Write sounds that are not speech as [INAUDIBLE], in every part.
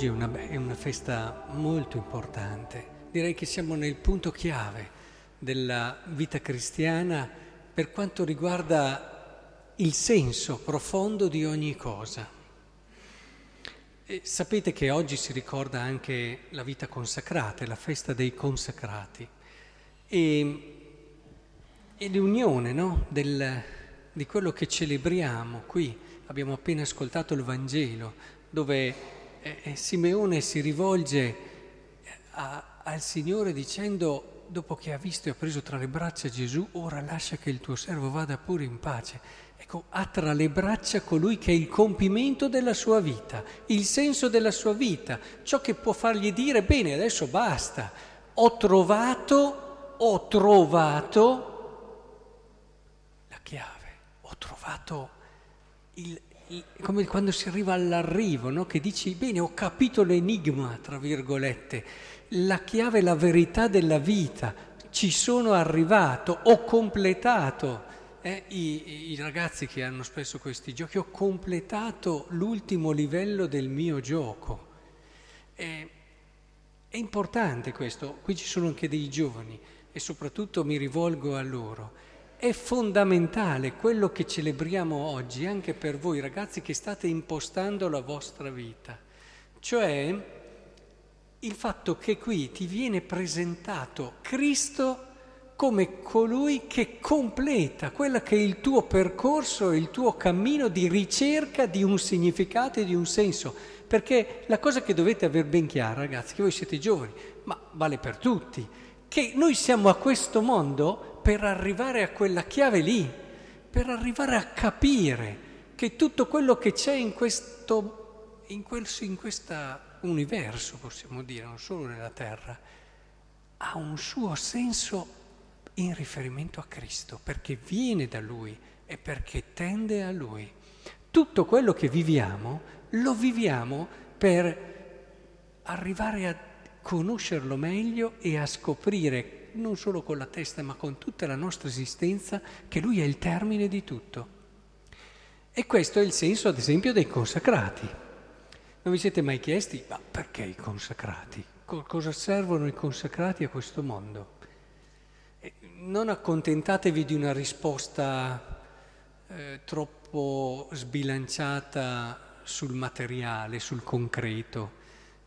Oggi è una, è una, festa molto importante, direi che siamo nel punto chiave della vita cristiana per quanto riguarda il senso profondo di ogni cosa. E sapete che oggi si ricorda anche la vita consacrata, la festa dei consacrati e, e l'unione no? Del, di quello che celebriamo qui. Abbiamo appena ascoltato il Vangelo dove eh, Simeone si rivolge eh, a, al Signore dicendo, dopo che ha visto e ha preso tra le braccia Gesù, ora lascia che il tuo servo vada pure in pace. Ecco, ha tra le braccia colui che è il compimento della sua vita, il senso della sua vita, ciò che può fargli dire, bene, adesso basta, ho trovato, ho trovato la chiave, ho trovato il, come quando si arriva all'arrivo, no? che dici, bene, ho capito l'enigma, tra virgolette, la chiave, la verità della vita, ci sono arrivato, ho completato. Eh, i, I ragazzi che hanno spesso questi giochi, ho completato l'ultimo livello del mio gioco. Eh, è importante questo, qui ci sono anche dei giovani e soprattutto mi rivolgo a loro è fondamentale quello che celebriamo oggi anche per voi ragazzi che state impostando la vostra vita, cioè il fatto che qui ti viene presentato Cristo come colui che completa quello che è il tuo percorso, il tuo cammino di ricerca di un significato e di un senso. Perché la cosa che dovete aver ben chiara, ragazzi, che voi siete giovani, ma vale per tutti, che noi siamo a questo mondo per arrivare a quella chiave lì, per arrivare a capire che tutto quello che c'è in questo, in quel, in universo, possiamo dire, non solo nella Terra, ha un suo senso in riferimento a Cristo, perché viene da Lui e perché tende a Lui. Tutto quello che viviamo lo viviamo per arrivare a conoscerlo meglio e a scoprire non solo con la testa, ma con tutta la nostra esistenza, che Lui è il termine di tutto. E questo è il senso, ad esempio, dei consacrati. Non vi siete mai chiesti, ma perché i consacrati? cosa servono i consacrati a questo mondo? non accontentatevi di una risposta eh, troppo sbilanciata sul materiale, sul concreto.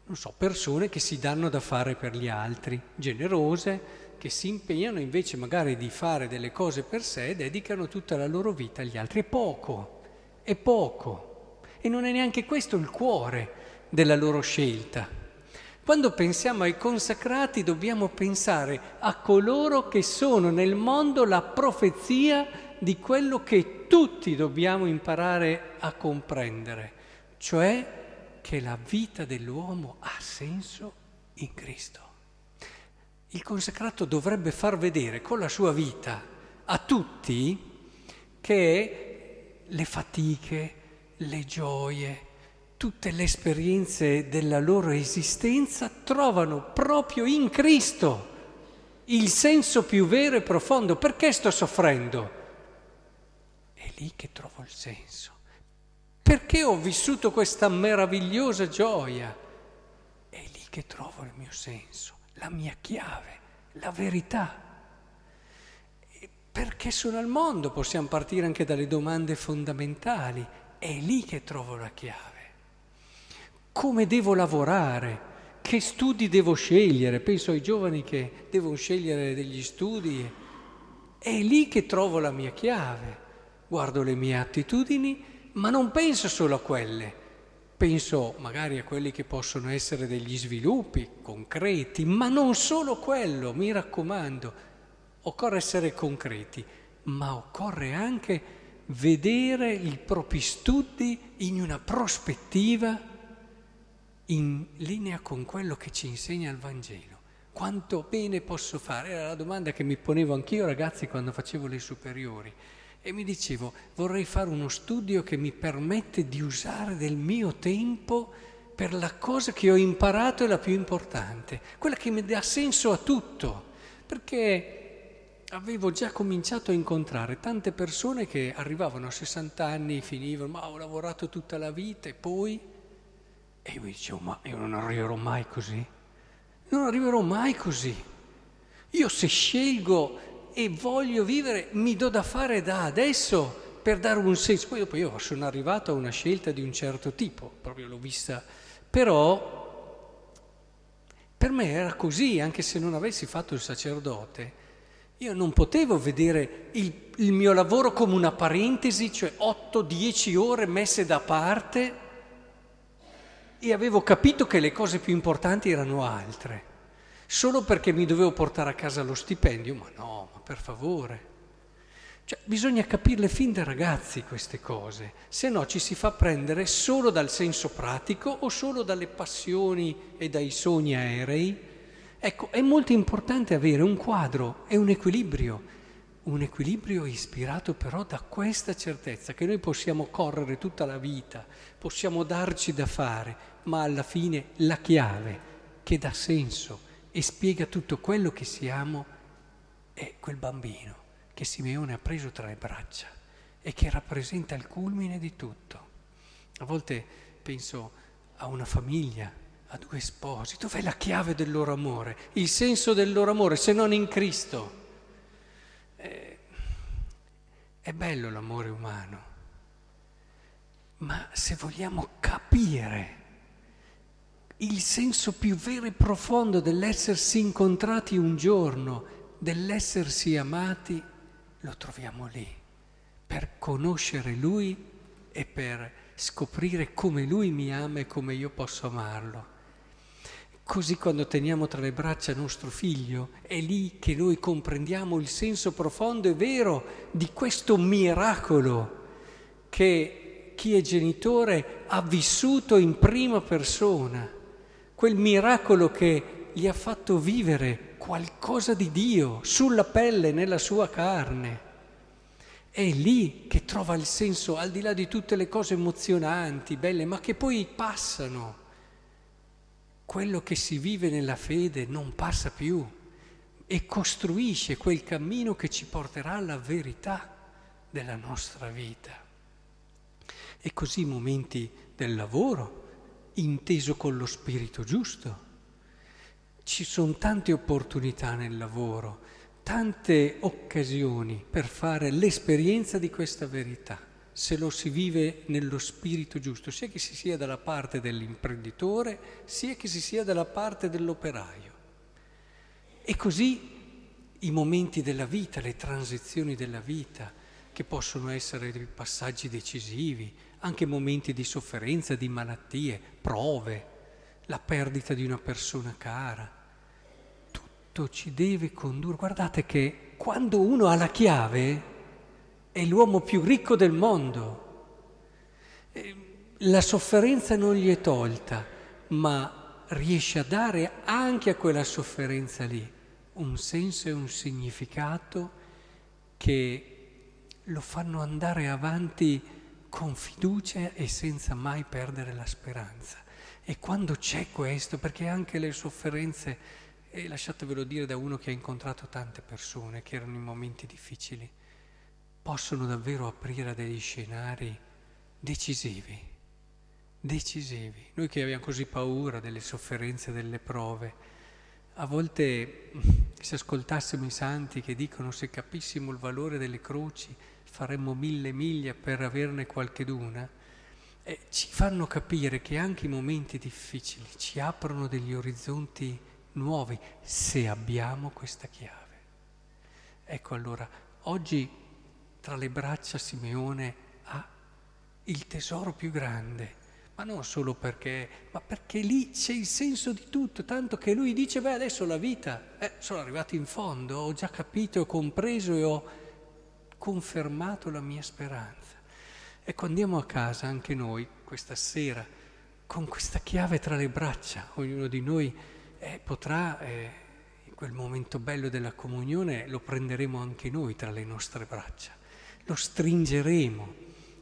Non so, persone che si danno da fare per gli altri, generose, che si impegnano invece magari di fare delle cose per sé, dedicano tutta la loro vita agli altri. È poco, è poco. E non è neanche questo il cuore della loro scelta. Quando pensiamo ai consacrati dobbiamo pensare a coloro che sono nel mondo la profezia di quello che tutti dobbiamo imparare a comprendere, cioè che la vita dell'uomo ha senso in Cristo. Il consacrato dovrebbe far vedere con la sua vita a tutti che le fatiche, le gioie, tutte le esperienze della loro esistenza trovano proprio in Cristo il senso più vero e profondo. Perché sto soffrendo? È lì che trovo il senso. Perché ho vissuto questa meravigliosa gioia? È lì che trovo il mio senso la mia chiave, la verità. Perché sono al mondo possiamo partire anche dalle domande fondamentali, è lì che trovo la chiave. Come devo lavorare? Che studi devo scegliere? Penso ai giovani che devono scegliere degli studi. È lì che trovo la mia chiave. Guardo le mie attitudini, ma non penso solo a quelle penso magari a quelli che possono essere degli sviluppi concreti, ma non solo quello, mi raccomando, occorre essere concreti, ma occorre anche vedere i propri studi in una prospettiva in linea con quello che ci insegna il Vangelo. Quanto bene posso fare? Era la domanda che mi ponevo anch'io ragazzi quando facevo le superiori e mi dicevo vorrei fare uno studio che mi permette di usare del mio tempo per la cosa che ho imparato è la più importante, quella che mi dà senso a tutto, perché avevo già cominciato a incontrare tante persone che arrivavano a 60 anni, finivano, ma ho lavorato tutta la vita e poi E io mi dicevo, ma io non arriverò mai così. Non arriverò mai così. Io se scelgo e voglio vivere, mi do da fare da adesso per dare un senso. Poi dopo io sono arrivato a una scelta di un certo tipo, proprio l'ho vista. Però per me era così, anche se non avessi fatto il sacerdote. Io non potevo vedere il, il mio lavoro come una parentesi, cioè 8-10 ore messe da parte e avevo capito che le cose più importanti erano altre, solo perché mi dovevo portare a casa lo stipendio, ma no, ma per favore. Cioè, bisogna capirle fin da ragazzi queste cose, se no ci si fa prendere solo dal senso pratico o solo dalle passioni e dai sogni aerei. Ecco, è molto importante avere un quadro e un equilibrio un equilibrio ispirato però da questa certezza che noi possiamo correre tutta la vita, possiamo darci da fare, ma alla fine la chiave che dà senso e spiega tutto quello che siamo è quel bambino che Simeone ha preso tra le braccia e che rappresenta il culmine di tutto. A volte penso a una famiglia, a due sposi, dov'è la chiave del loro amore, il senso del loro amore se non in Cristo? Eh, è bello l'amore umano, ma se vogliamo capire il senso più vero e profondo dell'essersi incontrati un giorno, dell'essersi amati, lo troviamo lì, per conoscere Lui e per scoprire come Lui mi ama e come io posso amarlo. Così quando teniamo tra le braccia nostro figlio, è lì che noi comprendiamo il senso profondo e vero di questo miracolo che chi è genitore ha vissuto in prima persona, quel miracolo che gli ha fatto vivere qualcosa di Dio sulla pelle, nella sua carne. È lì che trova il senso, al di là di tutte le cose emozionanti, belle, ma che poi passano quello che si vive nella fede non passa più e costruisce quel cammino che ci porterà alla verità della nostra vita. E così i momenti del lavoro, inteso con lo spirito giusto. Ci sono tante opportunità nel lavoro, tante occasioni per fare l'esperienza di questa verità se lo si vive nello spirito giusto, sia che si sia dalla parte dell'imprenditore, sia che si sia dalla parte dell'operaio. E così i momenti della vita, le transizioni della vita, che possono essere passaggi decisivi, anche momenti di sofferenza, di malattie, prove, la perdita di una persona cara. Tutto ci deve condurre. Guardate che quando uno ha la chiave, è l'uomo più ricco del mondo. La sofferenza non gli è tolta, ma riesce a dare anche a quella sofferenza lì un senso e un significato che lo fanno andare avanti con fiducia e senza mai perdere la speranza. E quando c'è questo, perché anche le sofferenze, e lasciatevelo dire da uno che ha incontrato tante persone che erano in momenti difficili, possono davvero aprire degli scenari decisivi, decisivi. Noi che abbiamo così paura delle sofferenze, delle prove, a volte [LAUGHS] se ascoltassimo i santi che dicono se capissimo il valore delle croci faremmo mille miglia per averne qualcheduna, eh, ci fanno capire che anche i momenti difficili ci aprono degli orizzonti nuovi se abbiamo questa chiave. Ecco allora, oggi tra le braccia Simeone ha il tesoro più grande, ma non solo perché, ma perché lì c'è il senso di tutto, tanto che lui dice, beh adesso la vita, eh, sono arrivato in fondo, ho già capito, ho compreso e ho confermato la mia speranza. Ecco, andiamo a casa anche noi questa sera con questa chiave tra le braccia, ognuno di noi eh, potrà... Eh, in quel momento bello della comunione lo prenderemo anche noi tra le nostre braccia. Lo stringeremo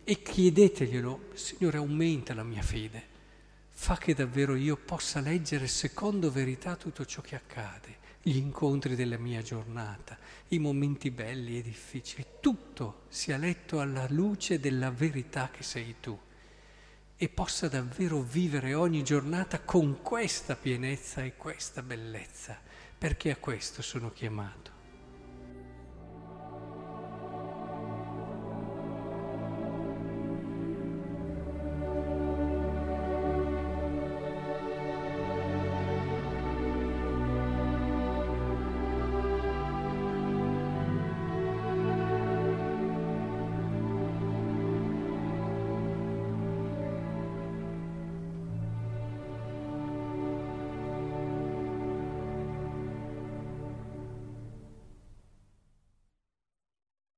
e chiedeteglielo, Signore aumenta la mia fede, fa che davvero io possa leggere secondo verità tutto ciò che accade, gli incontri della mia giornata, i momenti belli e difficili, tutto sia letto alla luce della verità che sei tu e possa davvero vivere ogni giornata con questa pienezza e questa bellezza, perché a questo sono chiamato.